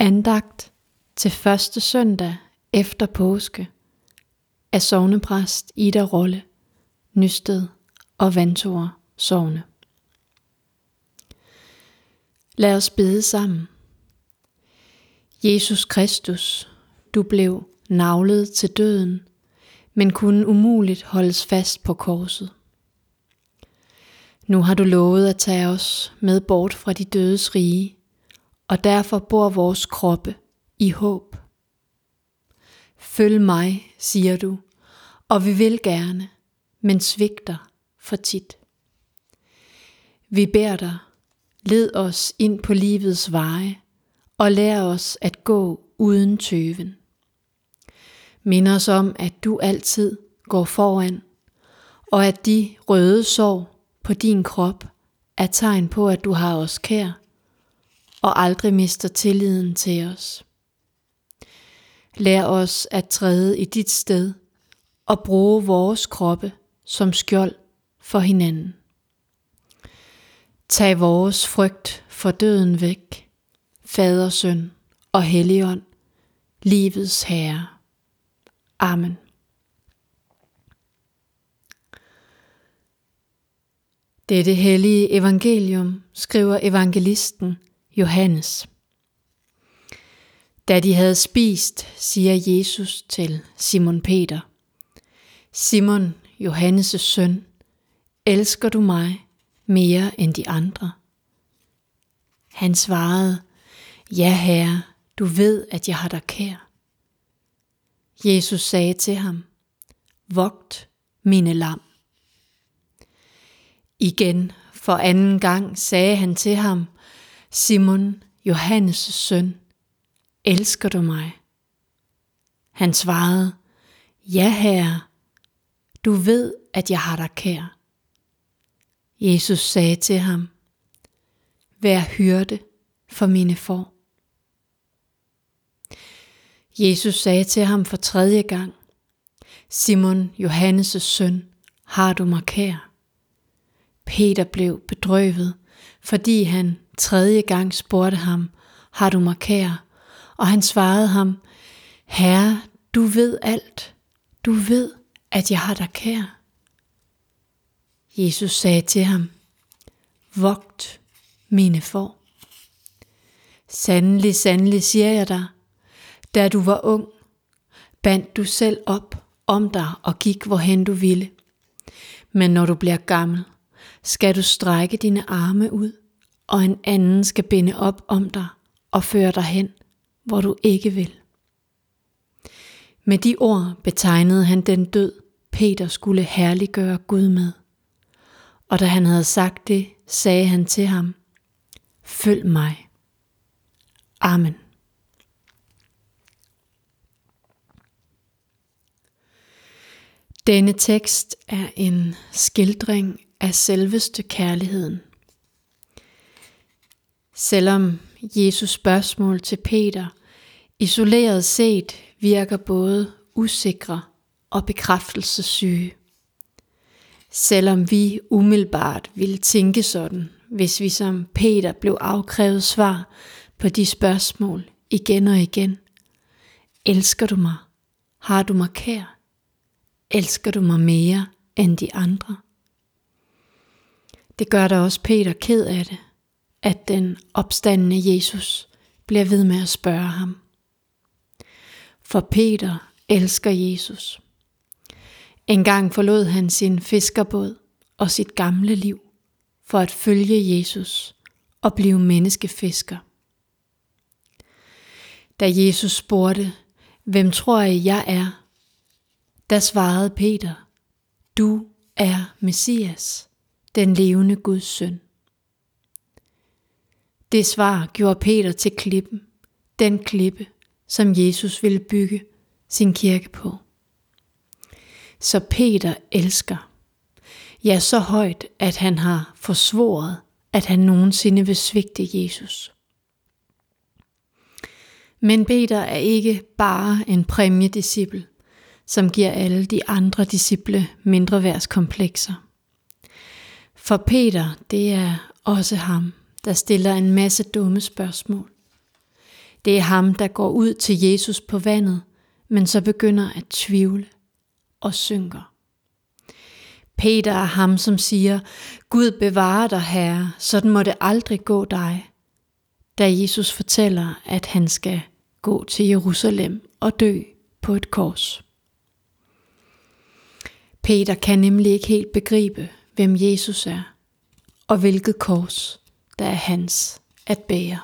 Andagt til første søndag efter påske af sovnepræst Ida Rolle, Nysted og Vantor Sovne. Lad os bede sammen. Jesus Kristus, du blev navlet til døden, men kunne umuligt holdes fast på korset. Nu har du lovet at tage os med bort fra de dødes rige, og derfor bor vores kroppe i håb. Følg mig, siger du, og vi vil gerne, men svigter for tit. Vi beder dig, led os ind på livets veje, og lær os at gå uden tøven. Mind os om, at du altid går foran, og at de røde sår på din krop er tegn på, at du har os kær, og aldrig mister tilliden til os. Lær os at træde i dit sted og bruge vores kroppe som skjold for hinanden. Tag vores frygt for døden væk, Fader, Søn og Helligånd, livets Herre. Amen. Dette hellige evangelium skriver evangelisten Johannes. Da de havde spist, siger Jesus til Simon Peter, Simon, Johannes' søn, elsker du mig mere end de andre? Han svarede, Ja, herre, du ved, at jeg har dig kær. Jesus sagde til ham, Vogt mine lam. Igen for anden gang sagde han til ham, Simon, Johannes' søn, elsker du mig? Han svarede, Ja, herre, du ved, at jeg har dig kær. Jesus sagde til ham, Vær hyrde for mine får. Jesus sagde til ham for tredje gang, Simon, Johannes' søn, har du mig kær? Peter blev bedrøvet, fordi han tredje gang spurgte ham, har du mig kær? Og han svarede ham, Herre, du ved alt. Du ved, at jeg har dig kær. Jesus sagde til ham, Vogt mine får. Sandelig, sandelig siger jeg dig, da du var ung, bandt du selv op om dig og gik hvorhen du ville. Men når du bliver gammel, skal du strække dine arme ud, og en anden skal binde op om dig og føre dig hen, hvor du ikke vil. Med de ord betegnede han den død, Peter skulle herliggøre Gud med. Og da han havde sagt det, sagde han til ham, Følg mig. Amen. Denne tekst er en skildring af selveste kærligheden. Selvom Jesus spørgsmål til Peter isoleret set virker både usikre og bekræftelsessyge. Selvom vi umiddelbart ville tænke sådan, hvis vi som Peter blev afkrævet svar på de spørgsmål igen og igen. Elsker du mig? Har du mig kær? Elsker du mig mere end de andre? Det gør da også Peter ked af det, at den opstandende Jesus bliver ved med at spørge ham. For Peter elsker Jesus. En gang forlod han sin fiskerbåd og sit gamle liv for at følge Jesus og blive menneskefisker. Da Jesus spurgte, hvem tror I, jeg er? Der svarede Peter, du er Messias, den levende Guds søn. Det svar gjorde Peter til klippen, den klippe, som Jesus ville bygge sin kirke på. Så Peter elsker. Ja, så højt, at han har forsvoret, at han nogensinde vil svigte Jesus. Men Peter er ikke bare en præmiedisciple, som giver alle de andre disciple mindreværdskomplekser. For Peter, det er også ham, der stiller en masse dumme spørgsmål. Det er ham, der går ud til Jesus på vandet, men så begynder at tvivle og synker. Peter er ham, som siger, Gud bevarer dig, Herre, sådan må det aldrig gå dig. Da Jesus fortæller, at han skal gå til Jerusalem og dø på et kors. Peter kan nemlig ikke helt begribe, hvem Jesus er, og hvilket kors, der er hans at bære.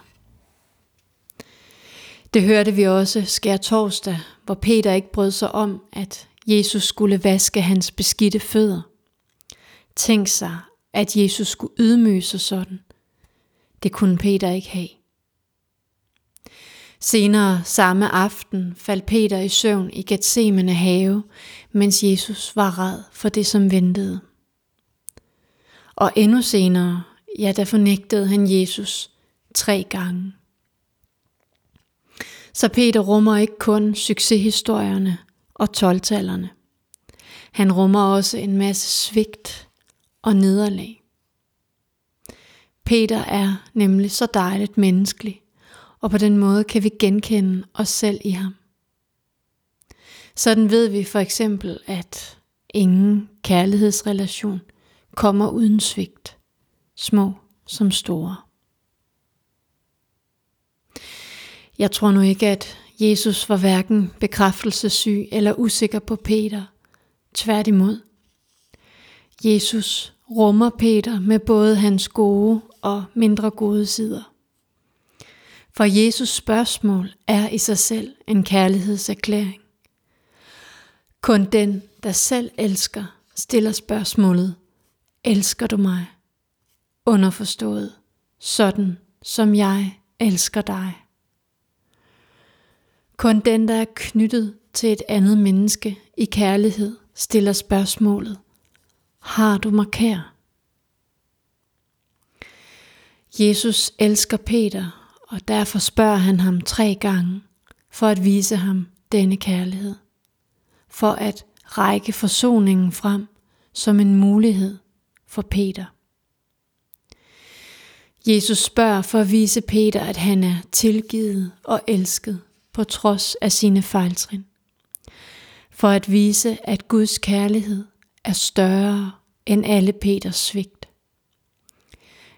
Det hørte vi også skær torsdag, hvor Peter ikke brød sig om, at Jesus skulle vaske hans beskidte fødder. Tænk sig, at Jesus skulle ydmyge sig sådan. Det kunne Peter ikke have. Senere samme aften faldt Peter i søvn i Gethsemane have, mens Jesus var red for det, som ventede. Og endnu senere, ja, der fornægtede han Jesus tre gange. Så Peter rummer ikke kun succeshistorierne og tolvtallerne. Han rummer også en masse svigt og nederlag. Peter er nemlig så dejligt menneskelig, og på den måde kan vi genkende os selv i ham. Sådan ved vi for eksempel, at ingen kærlighedsrelation kommer uden svigt, små som store. Jeg tror nu ikke, at Jesus var hverken bekræftelsessyg eller usikker på Peter. Tværtimod. Jesus rummer Peter med både hans gode og mindre gode sider. For Jesus spørgsmål er i sig selv en kærlighedserklæring. Kun den, der selv elsker, stiller spørgsmålet, elsker du mig? Underforstået, sådan som jeg elsker dig. Kun den, der er knyttet til et andet menneske i kærlighed, stiller spørgsmålet, har du mig kær? Jesus elsker Peter, og derfor spørger han ham tre gange, for at vise ham denne kærlighed. For at række forsoningen frem som en mulighed for Peter. Jesus spørger for at vise Peter, at han er tilgivet og elsket på trods af sine fejltrin. For at vise, at Guds kærlighed er større end alle Peters svigt.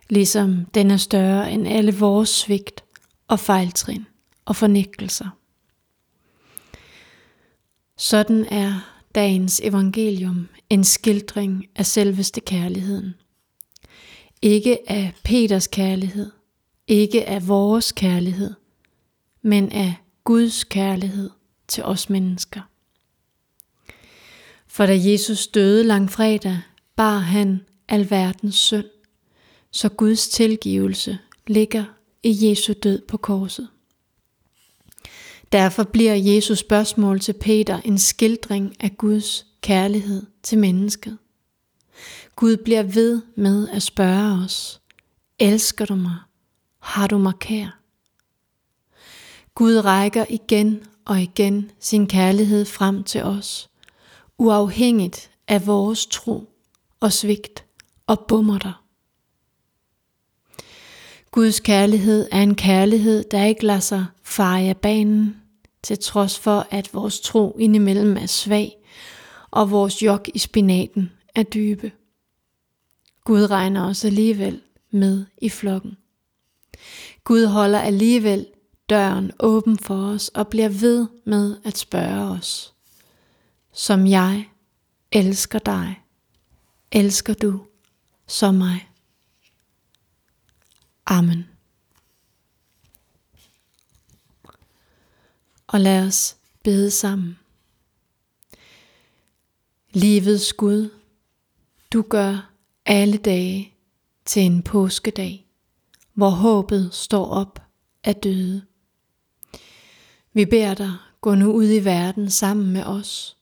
Ligesom den er større end alle vores svigt og fejltrin og fornægtelser. Sådan er dagens evangelium en skildring af selveste kærligheden. Ikke af Peters kærlighed, ikke af vores kærlighed, men af Guds kærlighed til os mennesker. For da Jesus døde langfredag, bar han alverdens synd, så Guds tilgivelse ligger i Jesu død på korset. Derfor bliver Jesus spørgsmål til Peter en skildring af Guds kærlighed til mennesket. Gud bliver ved med at spørge os, elsker du mig? Har du mig kær? Gud rækker igen og igen sin kærlighed frem til os, uafhængigt af vores tro og svigt og bummerter. Guds kærlighed er en kærlighed, der ikke lader sig fare af banen, til trods for at vores tro indimellem er svag, og vores jok i spinaten er dybe. Gud regner os alligevel med i flokken. Gud holder alligevel døren åben for os og bliver ved med at spørge os. Som jeg elsker dig, elsker du som mig. Amen. Og lad os bede sammen. Livets Gud, du gør alle dage til en påskedag, hvor håbet står op af døde. Vi beder dig, gå nu ud i verden sammen med os,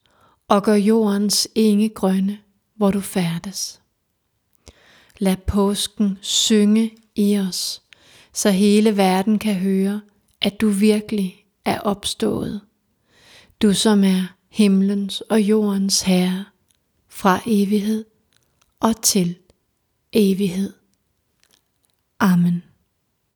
og gør jordens enge grønne, hvor du færdes. Lad påsken synge i os, så hele verden kan høre, at du virkelig er opstået. Du som er himlens og jordens herre, fra evighed og til evighed. Amen.